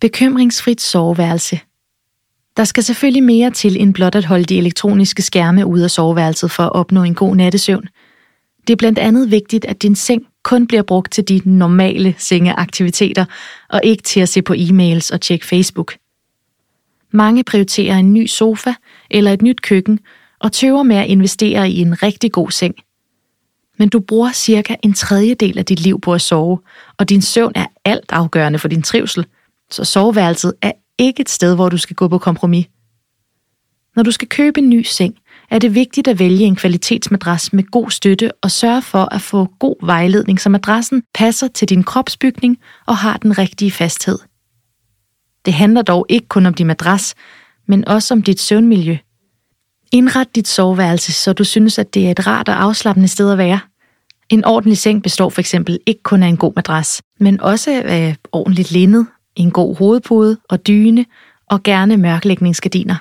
Bekymringsfrit soveværelse. Der skal selvfølgelig mere til end blot at holde de elektroniske skærme ude af soveværelset for at opnå en god nattesøvn. Det er blandt andet vigtigt, at din seng kun bliver brugt til de normale sengeaktiviteter, og ikke til at se på e-mails og tjekke Facebook. Mange prioriterer en ny sofa eller et nyt køkken, og tøver med at investere i en rigtig god seng. Men du bruger cirka en tredjedel af dit liv på at sove, og din søvn er alt afgørende for din trivsel, så soveværelset er ikke et sted, hvor du skal gå på kompromis. Når du skal købe en ny seng, er det vigtigt at vælge en kvalitetsmadras med god støtte og sørge for at få god vejledning, så madrassen passer til din kropsbygning og har den rigtige fasthed. Det handler dog ikke kun om din madras, men også om dit søvnmiljø. Indret dit soveværelse, så du synes, at det er et rart og afslappende sted at være. En ordentlig seng består for eksempel ikke kun af en god madras, men også af ordentligt linned, en god hovedpude og dyne og gerne mørklægningsgardiner.